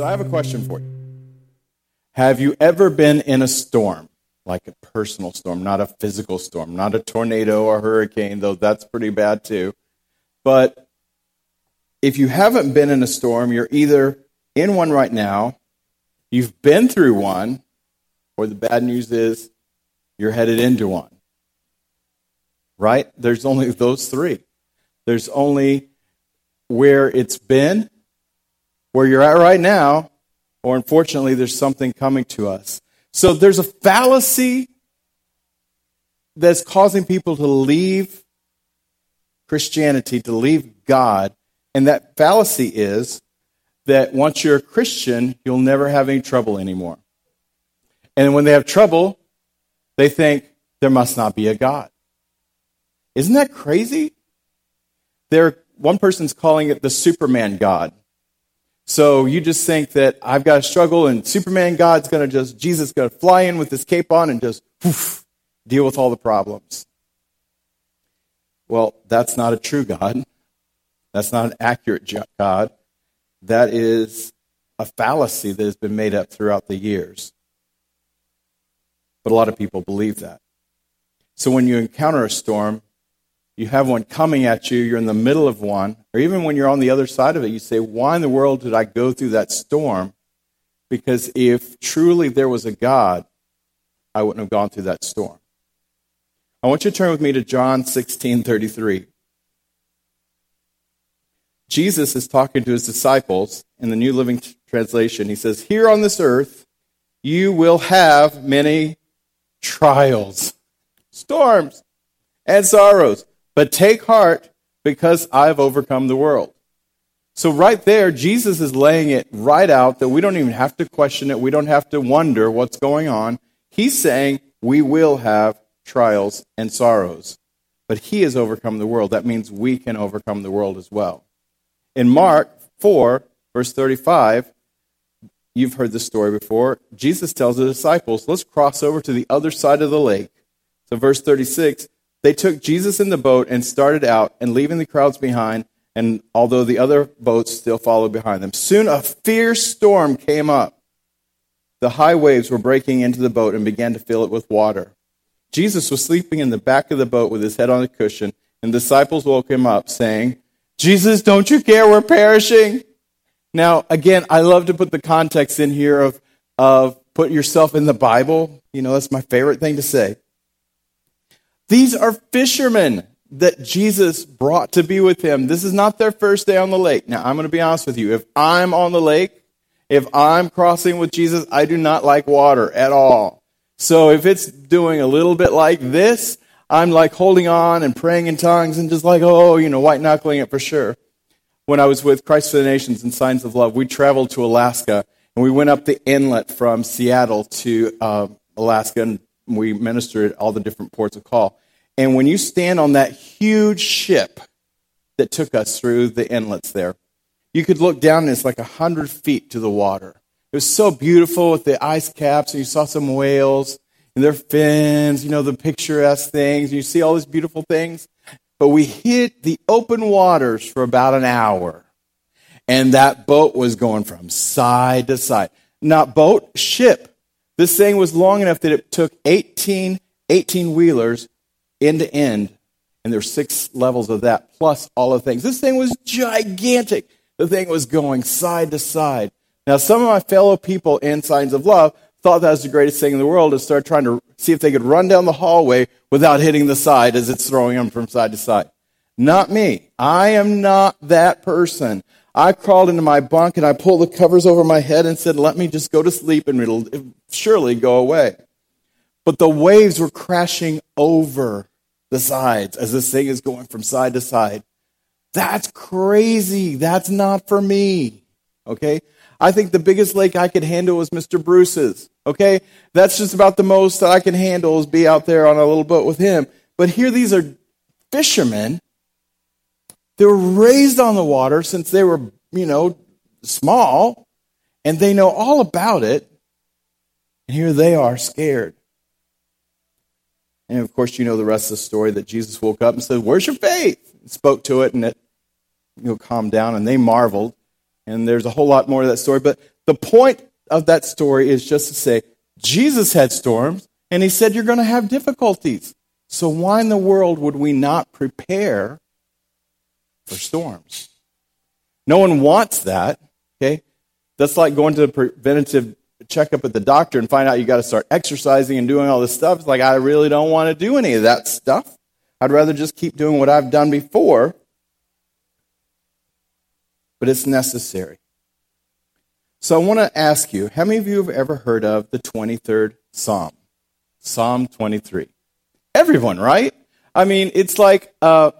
So I have a question for you. Have you ever been in a storm, like a personal storm, not a physical storm, not a tornado or hurricane, though that's pretty bad too? But if you haven't been in a storm, you're either in one right now, you've been through one, or the bad news is you're headed into one. Right? There's only those three. There's only where it's been, where you're at right now, or unfortunately, there's something coming to us. So there's a fallacy that's causing people to leave Christianity, to leave God. And that fallacy is that once you're a Christian, you'll never have any trouble anymore. And when they have trouble, they think there must not be a God. Isn't that crazy? There, one person's calling it the Superman God. So you just think that I've got to struggle and Superman God's going to just, Jesus going to fly in with his cape on and just poof, deal with all the problems. Well, that's not a true God. That's not an accurate God. That is a fallacy that has been made up throughout the years. But a lot of people believe that. So when you encounter a storm, you have one coming at you, you're in the middle of one, or even when you're on the other side of it, you say, Why in the world did I go through that storm? Because if truly there was a God, I wouldn't have gone through that storm. I want you to turn with me to John 16 33. Jesus is talking to his disciples in the New Living Translation. He says, Here on this earth, you will have many trials, storms, and sorrows. But take heart because I've overcome the world. So, right there, Jesus is laying it right out that we don't even have to question it. We don't have to wonder what's going on. He's saying we will have trials and sorrows. But He has overcome the world. That means we can overcome the world as well. In Mark 4, verse 35, you've heard this story before. Jesus tells the disciples, let's cross over to the other side of the lake. So, verse 36, they took Jesus in the boat and started out, and leaving the crowds behind, and although the other boats still followed behind them. Soon a fierce storm came up. The high waves were breaking into the boat and began to fill it with water. Jesus was sleeping in the back of the boat with his head on a cushion, and the disciples woke him up, saying, Jesus, don't you care we're perishing? Now, again, I love to put the context in here of, of put yourself in the Bible. You know, that's my favorite thing to say. These are fishermen that Jesus brought to be with him. This is not their first day on the lake. Now, I'm going to be honest with you. If I'm on the lake, if I'm crossing with Jesus, I do not like water at all. So if it's doing a little bit like this, I'm like holding on and praying in tongues and just like, oh, you know, white knuckling it for sure. When I was with Christ for the Nations and Signs of Love, we traveled to Alaska and we went up the inlet from Seattle to uh, Alaska and we ministered at all the different ports of call. And when you stand on that huge ship that took us through the inlets there, you could look down and it's like a hundred feet to the water. It was so beautiful with the ice caps, and you saw some whales and their fins, you know, the picturesque things, and you see all these beautiful things. But we hit the open waters for about an hour, and that boat was going from side to side. Not boat, ship. This thing was long enough that it took 18 18 wheelers end to end, and there's six levels of that, plus all of the things. This thing was gigantic. The thing was going side to side. Now, some of my fellow people in Signs of Love thought that was the greatest thing in the world and started trying to see if they could run down the hallway without hitting the side as it's throwing them from side to side. Not me. I am not that person. I crawled into my bunk and I pulled the covers over my head and said, let me just go to sleep and it'll surely go away. But the waves were crashing over the sides as this thing is going from side to side. That's crazy. That's not for me. Okay? I think the biggest lake I could handle was Mr. Bruce's. Okay? That's just about the most that I can handle is be out there on a little boat with him. But here these are fishermen. They were raised on the water since they were, you know, small, and they know all about it. And here they are scared. And of course, you know the rest of the story that Jesus woke up and said, Where's your faith? And spoke to it, and it you know, calmed down, and they marveled. And there's a whole lot more to that story. But The point of that story is just to say Jesus had storms, and he said you're going to have difficulties. So why in the world would we not prepare for storms? No one wants that, okay? That's like going to the preventative checkup at the doctor and find out you got to start exercising and doing all this stuff. It's like, I really don't want to do any of that stuff. I'd rather just keep doing what I've done before. But it's necessary. So I want to ask you how many of you have ever heard of the 23rd Psalm? Psalm 23. Everyone, right? I mean, it's like a,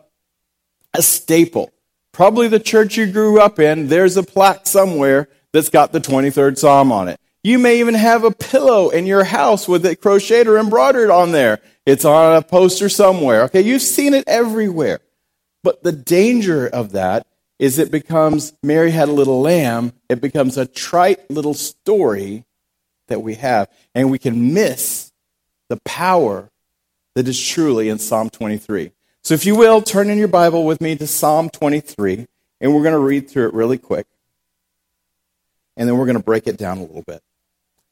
a staple. Probably the church you grew up in, there's a plaque somewhere that's got the 23rd Psalm on it. You may even have a pillow in your house with it crocheted or embroidered on there. It's on a poster somewhere. Okay, you've seen it everywhere. But the danger of that is it becomes Mary had a little lamb. It becomes a trite little story that we have. And we can miss the power that is truly in Psalm 23. So if you will, turn in your Bible with me to Psalm 23, and we're going to read through it really quick. And then we're going to break it down a little bit.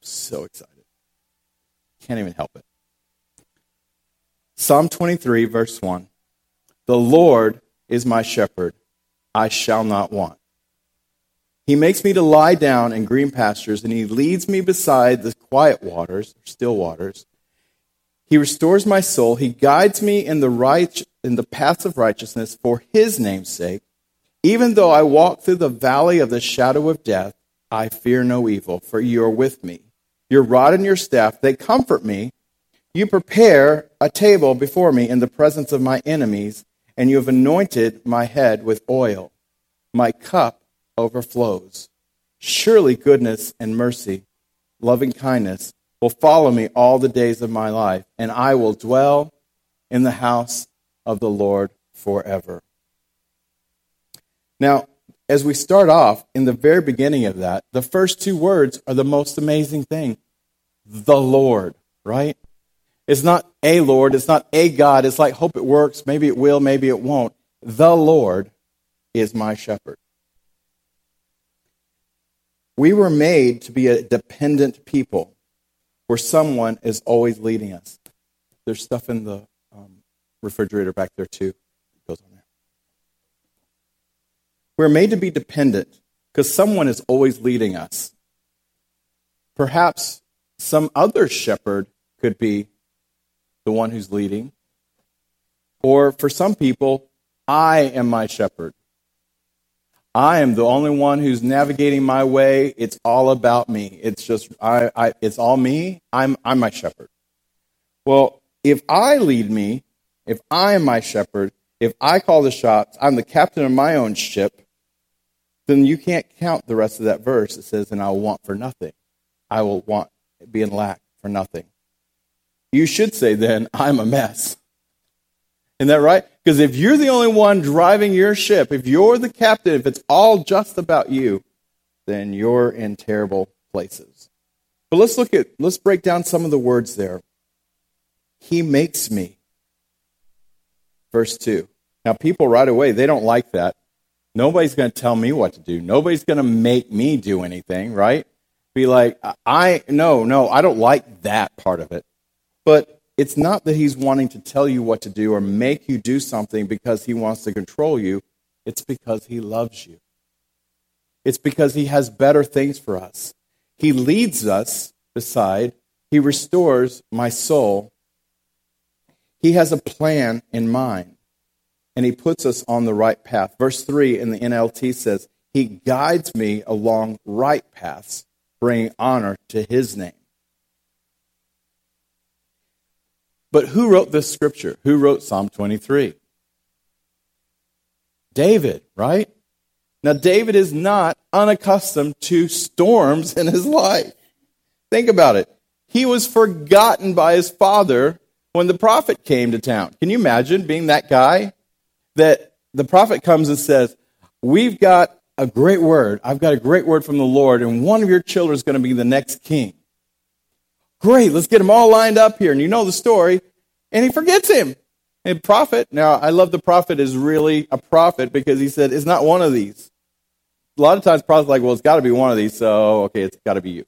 So excited. Can't even help it. Psalm 23, verse 1. The Lord is my shepherd. I shall not want. He makes me to lie down in green pastures, and he leads me beside the quiet waters, still waters. He restores my soul. He guides me in the right in the paths of righteousness for his name's sake. Even though I walk through the valley of the shadow of death, I fear no evil, for you are with me. Your rod and your staff, they comfort me. You prepare a table before me in the presence of my enemies and you have anointed my head with oil. My cup overflows. Surely goodness and mercy, loving kindness, will follow me all the days of my life, and I will dwell in the house of the Lord forever. Now, as we start off in the very beginning of that, the first two words are the most amazing thing the Lord, right? It's not a Lord, it's not a God. It's like, hope it works. Maybe it will, maybe it won't. The Lord is my shepherd. We were made to be a dependent people where someone is always leading us. There's stuff in the um, refrigerator back there, too. It goes on there. We're made to be dependent because someone is always leading us. Perhaps some other shepherd could be the one who's leading. Or for some people, I am my shepherd. I am the only one who's navigating my way. It's all about me. It's just I, I it's all me. I'm I'm my shepherd. Well, if I lead me, if I am my shepherd, if I call the shots, I'm the captain of my own ship, then you can't count the rest of that verse. It says, and I will want for nothing. I will want be in lack for nothing you should say then, I'm a mess. Isn't that right? Because if you're the only one driving your ship, if you're the captain, if it's all just about you, then you're in terrible places. But let's look at, let's break down some of the words there. He makes me. Verse 2. Now, people right away, they don't like that. Nobody's going to tell me what to do. Nobody's going to make me do anything, right? Be like, I, no, no, I don't like that part of it. But it's not that he's wanting to tell you what to do or make you do something because he wants to control you. It's because he loves you. It's because he has better things for us. He leads us beside, he restores my soul. He has a plan in mind, and he puts us on the right path. Verse 3 in the NLT says, He guides me along right paths, bringing honor to his name. But who wrote this scripture? Who wrote Psalm 23? David, right? Now, David is not unaccustomed to storms in his life. Think about it. He was forgotten by his father when the prophet came to town. Can you imagine being that guy? That the prophet comes and says, We've got a great word. I've got a great word from the Lord, and one of your children is going to be the next king. Great, let's get them all lined up here. And you know the story. And he forgets him. And prophet, now I love the prophet is really a prophet because he said, it's not one of these. a lot of times prophet's like, well, it's got to be one of these, so okay, it's got to be you.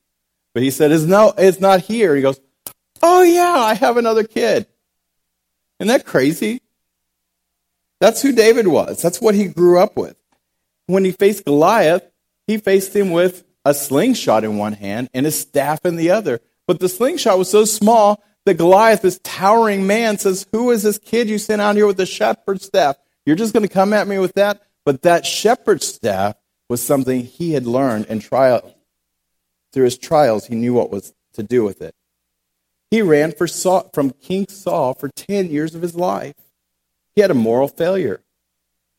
But he said, it's no, it's not here. He goes, oh yeah, I have another kid. Isn't that crazy? That's who David was. That's what he grew up with. When he faced Goliath, he faced him with a slingshot in one hand and a staff in the other. But the slingshot was so small that Goliath, this towering man, says, Who is this kid you sent out here with a shepherd's staff? You're just going to come at me with that? But that shepherd's staff was something he had learned and trial. Through his trials, he knew what was to do with it. He ran for Saul, from King Saul for 10 years of his life. He had a moral failure.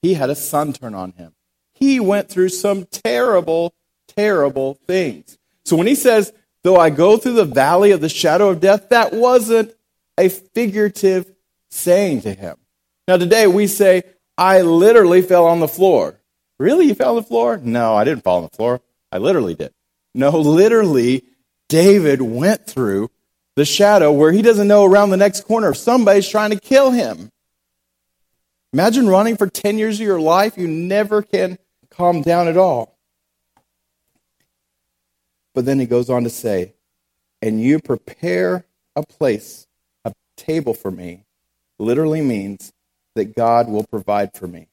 He had a son turn on him. He went through some terrible, terrible things. So when he says, though I go through the valley of the shadow of death, that wasn't a figurative saying to him. Now today we say, I literally fell on the floor. Really? You fell on the floor? No, I didn't fall on the floor. I literally did. No, literally, David went through the shadow where he doesn't know around the next corner if somebody's trying to kill him. Imagine running for 10 years of your life. You never can calm down at all. But then he goes on to say, and you prepare a place, a table for me, literally means that God will provide for me.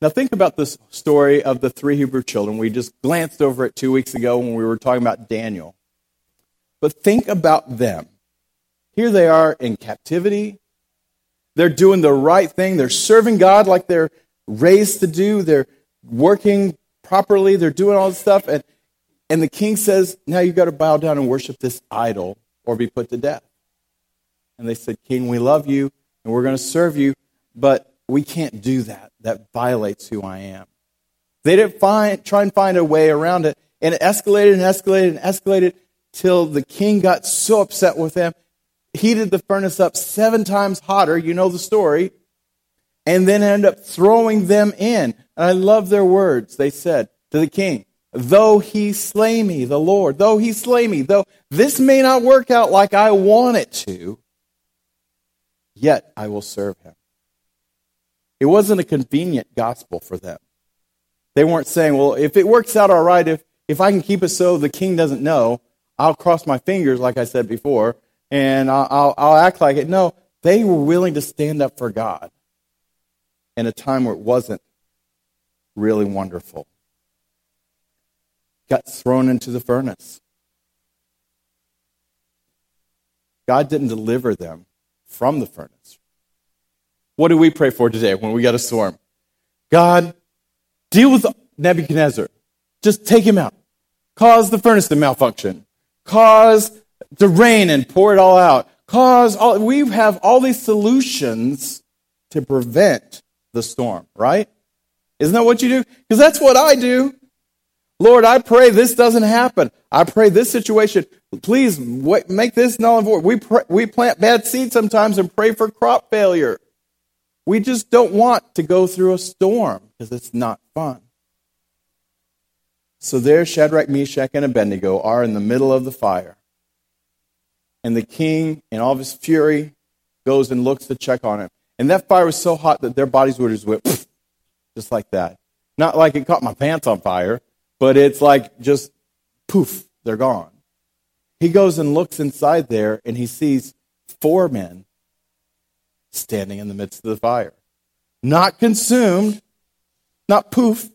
Now, think about this story of the three Hebrew children. We just glanced over it two weeks ago when we were talking about Daniel. But think about them. Here they are in captivity. They're doing the right thing. They're serving God like they're raised to do. They're working properly. They're doing all this stuff. And, and the king says, Now you've got to bow down and worship this idol or be put to death. And they said, King, we love you and we're going to serve you, but we can't do that. That violates who I am. They didn't find, try and find a way around it. And it escalated and escalated and escalated till the king got so upset with them, heated the furnace up seven times hotter. You know the story. And then ended up throwing them in. And I love their words. They said to the king, Though he slay me, the Lord, though he slay me, though this may not work out like I want it to, yet I will serve him. It wasn't a convenient gospel for them. They weren't saying, well, if it works out all right, if, if I can keep it so the king doesn't know, I'll cross my fingers, like I said before, and I'll, I'll, act like it. No, they were willing to stand up for God in a time where it wasn't really wonderful. Got thrown into the furnace. God didn't deliver them from the furnace. What do we pray for today when we got a storm? God, deal with Nebuchadnezzar. Just take him out. Cause the furnace to malfunction. Cause the rain and pour it all out. Cause all, we have all these solutions to prevent the storm, right? Isn't that what you do? Because that's what I do. Lord, I pray this doesn't happen. I pray this situation. Please make this null and void. We, we plant bad seeds sometimes and pray for crop failure. We just don't want to go through a storm because it's not fun. So there, Shadrach, Meshach, and Abednego are in the middle of the fire. And the king, in all of his fury, goes and looks to check on him. And that fire was so hot that their bodies would just whip, just like that. Not like it caught my pants on fire, but it's like just poof, they're gone. He goes and looks inside there and he sees four men standing in the midst of the fire. Not consumed, not poof.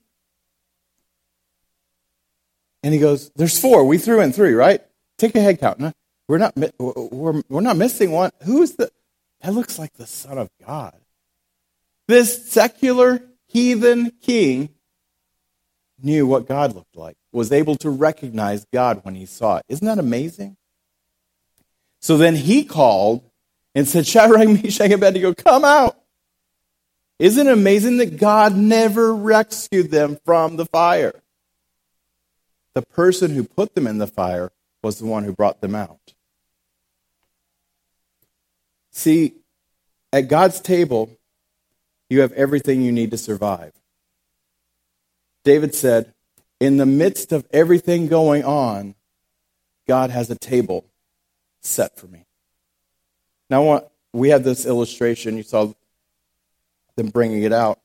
And he goes, There's four. We threw in three, right? Take a head count. We're not, we're, we're not missing one. Who's the, that looks like the Son of God. This secular heathen king knew what God looked like, was able to recognize God when he saw it. Isn't that amazing? So then he called and said, Shadrach, Meshach, and Abednego, come out. Isn't it amazing that God never rescued them from the fire? The person who put them in the fire was the one who brought them out. See, at God's table, you have everything you need to survive. David said, In the midst of everything going on, God has a table set for me. Now, want, we have this illustration. You saw them bringing it out.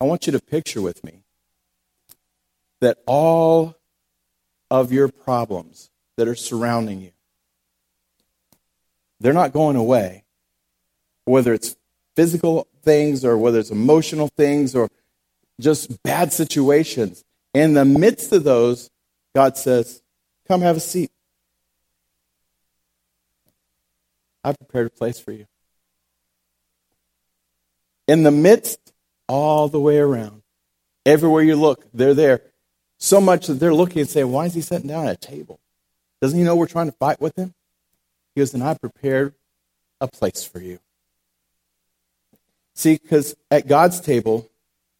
I want you to picture with me that all of your problems that are surrounding you, they're not going away. Whether it's physical things or whether it's emotional things or just bad situations. In the midst of those, God says, Come have a seat. I prepared a place for you. In the midst, all the way around, everywhere you look, they're there. So much that they're looking and saying, Why is he sitting down at a table? Doesn't he know we're trying to fight with him? He goes, And I prepared a place for you. See, because at God's table,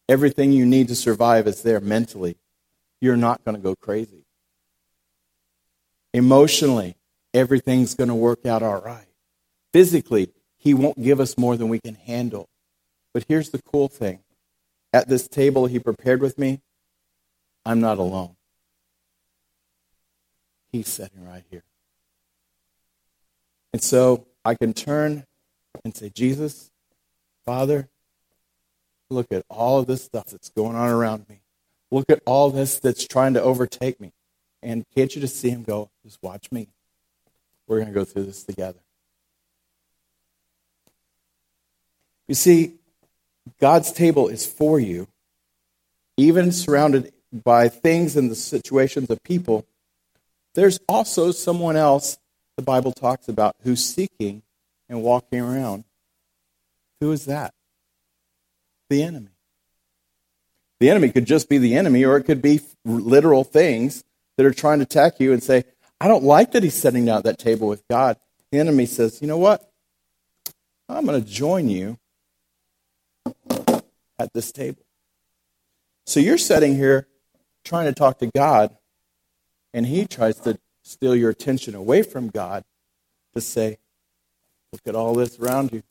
everything you need to survive is there mentally. You're not going to go crazy. Emotionally, everything's going to work out all right. Physically, He won't give us more than we can handle. But here's the cool thing at this table He prepared with me, I'm not alone. He's sitting right here. And so I can turn and say, Jesus, Father, look at all of this stuff that's going on around me. Look at all this that's trying to overtake me. And can't you just see him go, just watch me. We're going to go through this together. You see, God's table is for you, even surrounded by things and the situations of people. There's also someone else the Bible talks about who's seeking and walking around. Who is that? The enemy. The enemy could just be the enemy, or it could be literal things that are trying to attack you and say, I don't like that he's sitting down at that table with God. The enemy says, You know what? I'm going to join you at this table. So you're sitting here trying to talk to God, and he tries to steal your attention away from God to say, Look at all this around you.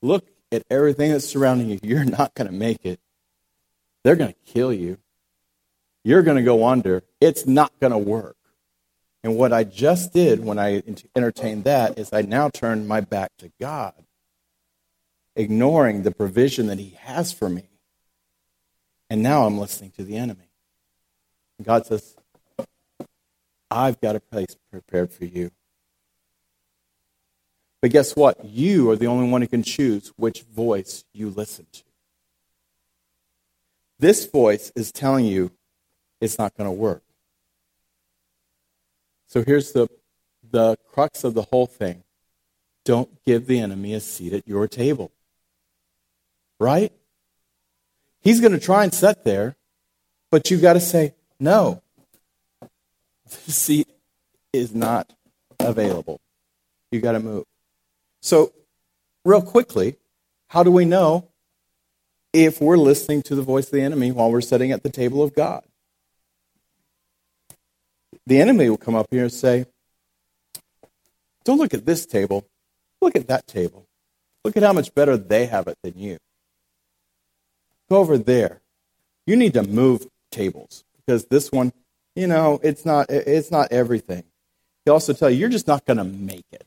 Look at everything that's surrounding you. You're not going to make it. They're going to kill you. You're going to go under. It's not going to work. And what I just did when I entertained that is I now turned my back to God, ignoring the provision that He has for me. And now I'm listening to the enemy. God says, I've got a place prepared for you. But guess what? You are the only one who can choose which voice you listen to. This voice is telling you it's not going to work. So here's the, the crux of the whole thing don't give the enemy a seat at your table. Right? He's going to try and sit there, but you've got to say, no, the seat is not available. You've got to move. So, real quickly, how do we know if we're listening to the voice of the enemy while we're sitting at the table of God? The enemy will come up here and say, Don't look at this table, look at that table. Look at how much better they have it than you. Go over there. You need to move tables because this one, you know, it's not it's not everything. He also tell you you're just not going to make it.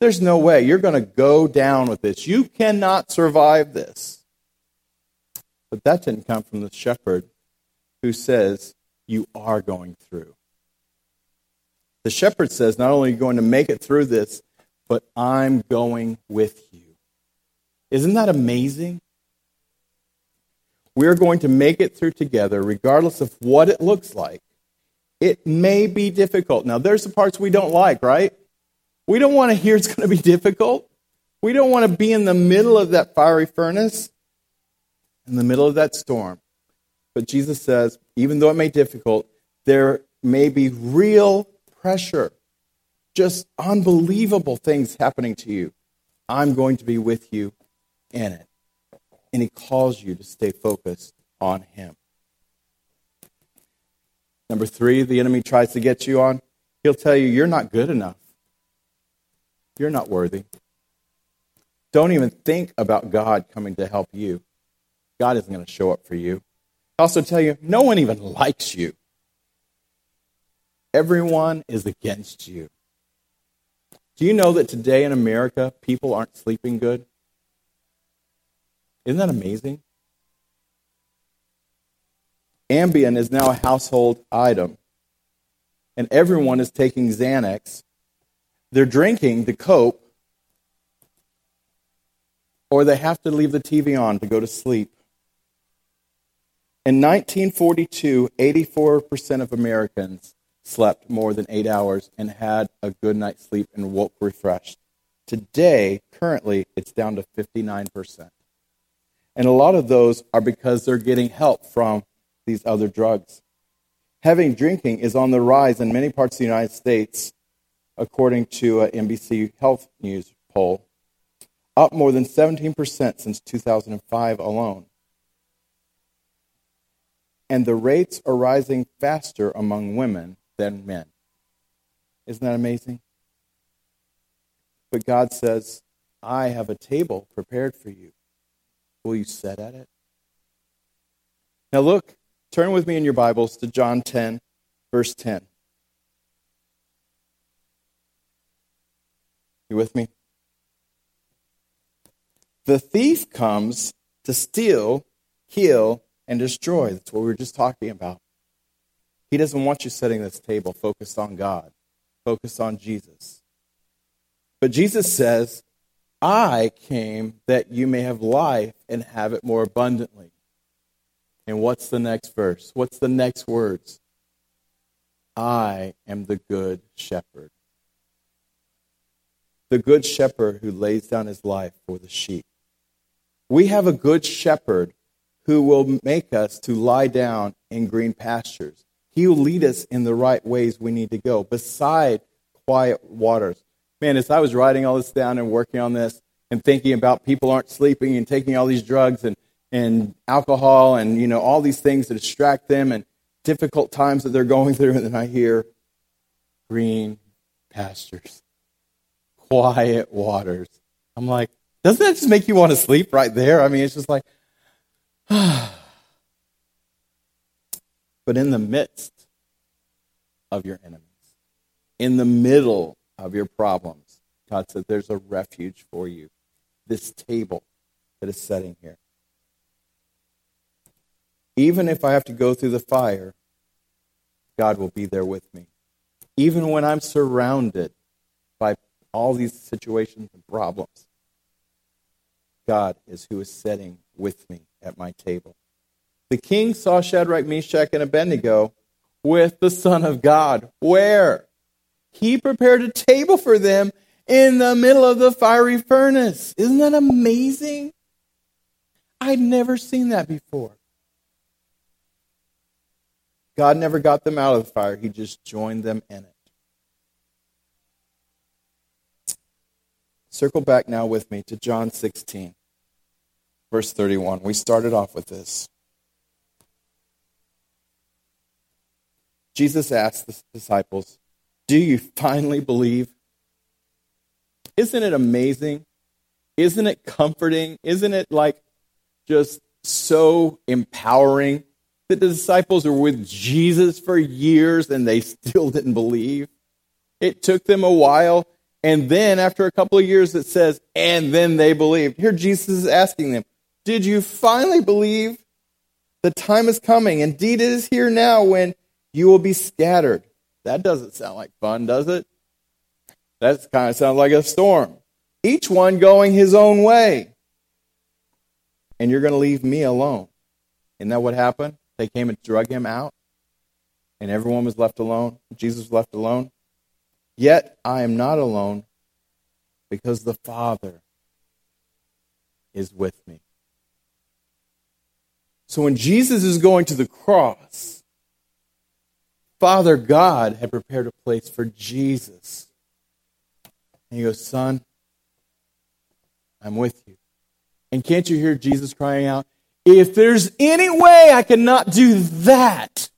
There's no way. You're going to go down with this. You cannot survive this. But that didn't come from the shepherd who says, You are going through. The shepherd says, Not only are you going to make it through this, but I'm going with you. Isn't that amazing? We're going to make it through together, regardless of what it looks like. It may be difficult. Now, there's the parts we don't like, right? We don't want to hear it's going to be difficult. We don't want to be in the middle of that fiery furnace, in the middle of that storm. But Jesus says, even though it may be difficult, there may be real pressure, just unbelievable things happening to you. I'm going to be with you in it. And he calls you to stay focused on him. Number three, the enemy tries to get you on. He'll tell you, you're not good enough. You're not worthy. Don't even think about God coming to help you. God isn't going to show up for you. I also tell you, no one even likes you. Everyone is against you. Do you know that today in America, people aren't sleeping good? Isn't that amazing? Ambien is now a household item, and everyone is taking Xanax. They're drinking to cope, or they have to leave the TV on to go to sleep. In 1942, 84% of Americans slept more than eight hours and had a good night's sleep and woke refreshed. Today, currently, it's down to 59%. And a lot of those are because they're getting help from these other drugs. Heavy drinking is on the rise in many parts of the United States, according to an NBC Health News poll, up more than 17% since 2005 alone. And the rates are rising faster among women than men. Isn't that amazing? But God says, I have a table prepared for you. Will you sit at it? Now look, turn with me in your Bibles to John 10, verse 10. You with me? The thief comes to steal, kill, and destroy. That's what we were just talking about. He doesn't want you setting this table focused on God, focused on Jesus. But Jesus says, I came that you may have life and have it more abundantly. And what's the next verse? What's the next words? I am the good shepherd. The good shepherd who lays down his life for the sheep. We have a good shepherd who will make us to lie down in green pastures. He will lead us in the right ways we need to go, beside quiet waters man, as I was writing all this down and working on this and thinking about people aren't sleeping and taking all these drugs and, and alcohol and, you know, all these things that distract them and difficult times that they're going through, and then I hear green pastures, quiet waters. I'm like, doesn't that just make you want to sleep right there? I mean, it's just like, but in the midst of your enemies, in the middle of your problems. God said, There's a refuge for you. This table that is setting here. Even if I have to go through the fire, God will be there with me. Even when I'm surrounded by all these situations and problems, God is who is sitting with me at my table. The king saw Shadrach, Meshach, and Abednego with the Son of God. Where? He prepared a table for them in the middle of the fiery furnace. Isn't that amazing? I'd never seen that before. God never got them out of the fire, He just joined them in it. Circle back now with me to John 16, verse 31. We started off with this. Jesus asked the disciples, do you finally believe? Isn't it amazing? Isn't it comforting? Isn't it like just so empowering? The disciples were with Jesus for years and they still didn't believe. It took them a while. And then after a couple of years, it says, and then they believed. Here Jesus is asking them, Did you finally believe? The time is coming. Indeed, it is here now when you will be scattered. That doesn't sound like fun, does it? That kind of sounds like a storm. Each one going his own way. And you're going to leave me alone. Isn't that what happened? They came and drug him out, and everyone was left alone. Jesus was left alone. Yet I am not alone because the Father is with me. So when Jesus is going to the cross, Father God had prepared a place for Jesus. And he goes, Son, I'm with you. And can't you hear Jesus crying out, If there's any way I cannot do that,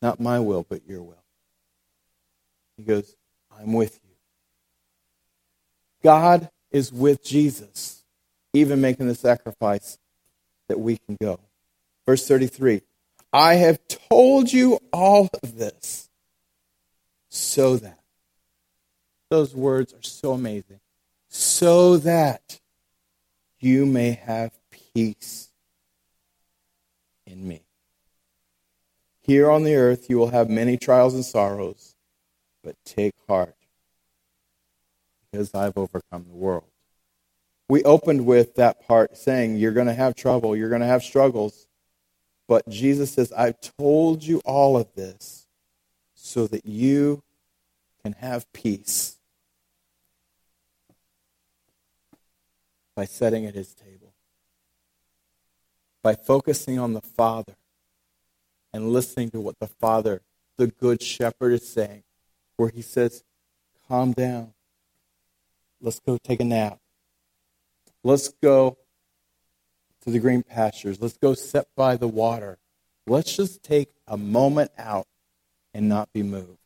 not my will, but your will. He goes, I'm with you. God is with Jesus, even making the sacrifice that we can go. Verse 33 I have told you all of this so that. Those words are so amazing. So that you may have peace. in me. Here on the earth you will have many trials and sorrows, but take heart, because I've overcome the world. We opened with that part saying, You're going to have trouble, you're going to have struggles. But Jesus says, I've told you all of this so that you can have peace by sitting at his table, by focusing on the Father and listening to what the Father, the Good Shepherd, is saying, where he says, Calm down. Let's go take a nap. Let's go to the green pastures. Let's go sit by the water. Let's just take a moment out and not be moved.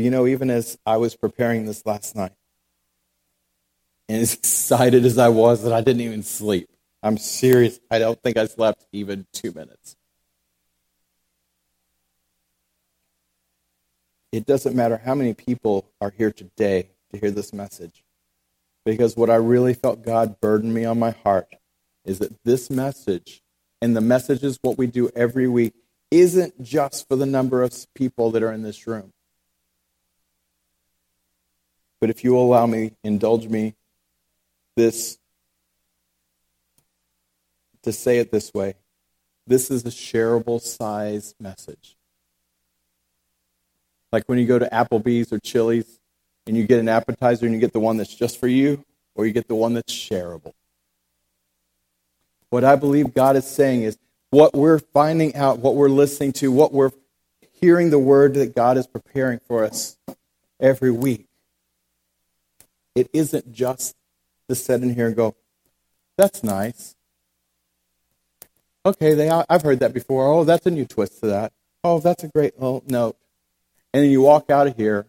But you know, even as I was preparing this last night, and as excited as I was that I didn't even sleep, I'm serious. I don't think I slept even two minutes. It doesn't matter how many people are here today to hear this message. Because what I really felt God burden me on my heart is that this message, and the message is what we do every week, isn't just for the number of people that are in this room. But if you will allow me, indulge me, this to say it this way this is a shareable size message. Like when you go to Applebee's or Chili's and you get an appetizer and you get the one that's just for you, or you get the one that's shareable. What I believe God is saying is what we're finding out, what we're listening to, what we're hearing the word that God is preparing for us every week. It isn't just to sit in here and go, that's nice. Okay, they, I've heard that before. Oh, that's a new twist to that. Oh, that's a great oh, little note. And then you walk out of here,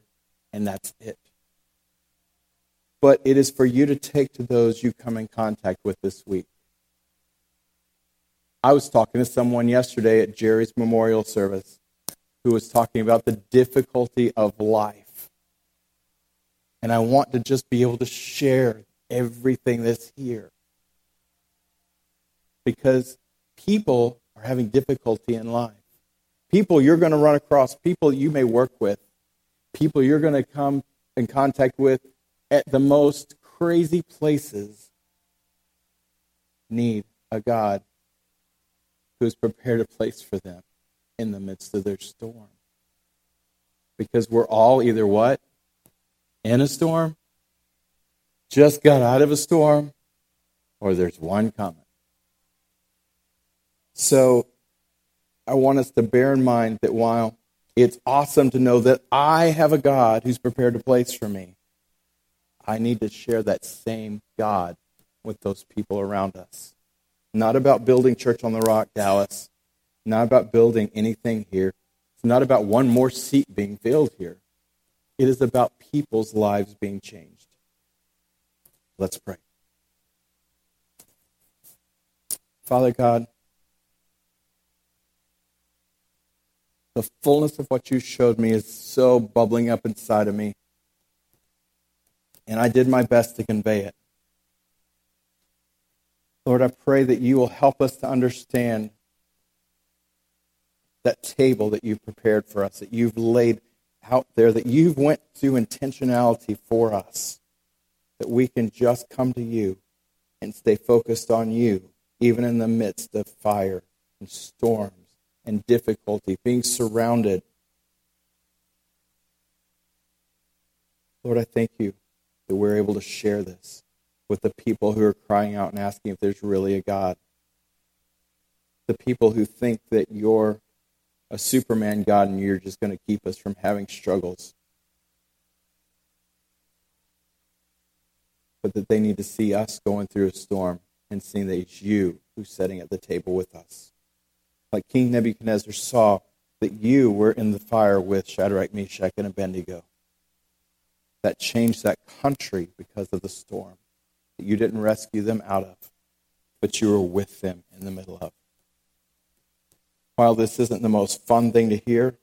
and that's it. But it is for you to take to those you come in contact with this week. I was talking to someone yesterday at Jerry's memorial service who was talking about the difficulty of life. And I want to just be able to share everything that's here. Because people are having difficulty in life. People you're going to run across, people you may work with, people you're going to come in contact with at the most crazy places need a God who has prepared a place for them in the midst of their storm. Because we're all either what? In a storm, just got out of a storm, or there's one coming. So I want us to bear in mind that while it's awesome to know that I have a God who's prepared a place for me, I need to share that same God with those people around us. Not about building Church on the Rock, Dallas. Not about building anything here. It's not about one more seat being filled here. It is about people's lives being changed. Let's pray. Father God, The fullness of what you showed me is so bubbling up inside of me. And I did my best to convey it. Lord, I pray that you will help us to understand that table that you've prepared for us, that you've laid out there, that you've went through intentionality for us, that we can just come to you and stay focused on you, even in the midst of fire and storms and difficulty, being surrounded. Lord, I thank you that we're able to share this with the people who are crying out and asking if there's really a God. The people who think that you're a Superman God and you're just going to keep us from having struggles. But that they need to see us going through a storm and seeing that it's you who's sitting at the table with us like King Nebuchadnezzar saw that you were in the fire with Shadrach, Meshach, and Abednego. That changed that country because of the storm that you didn't rescue them out of, but you were with them in the middle of. While this isn't the most fun thing to hear,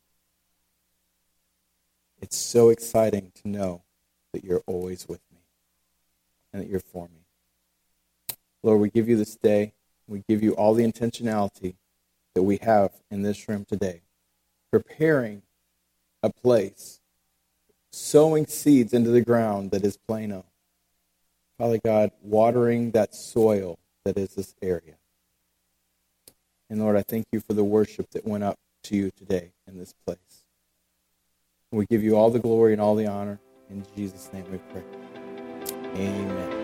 it's so exciting to know that you're always with me and that you're for me. Lord, we give you this day. We give you all the intentionality that we have in this room today, preparing a place, sowing seeds into the ground that is Plano. Father God, watering that soil that is this area. And Lord, I thank you for the worship that went up to you today in this place. We give you all the glory and all the honor. In Jesus' name we pray. Amen.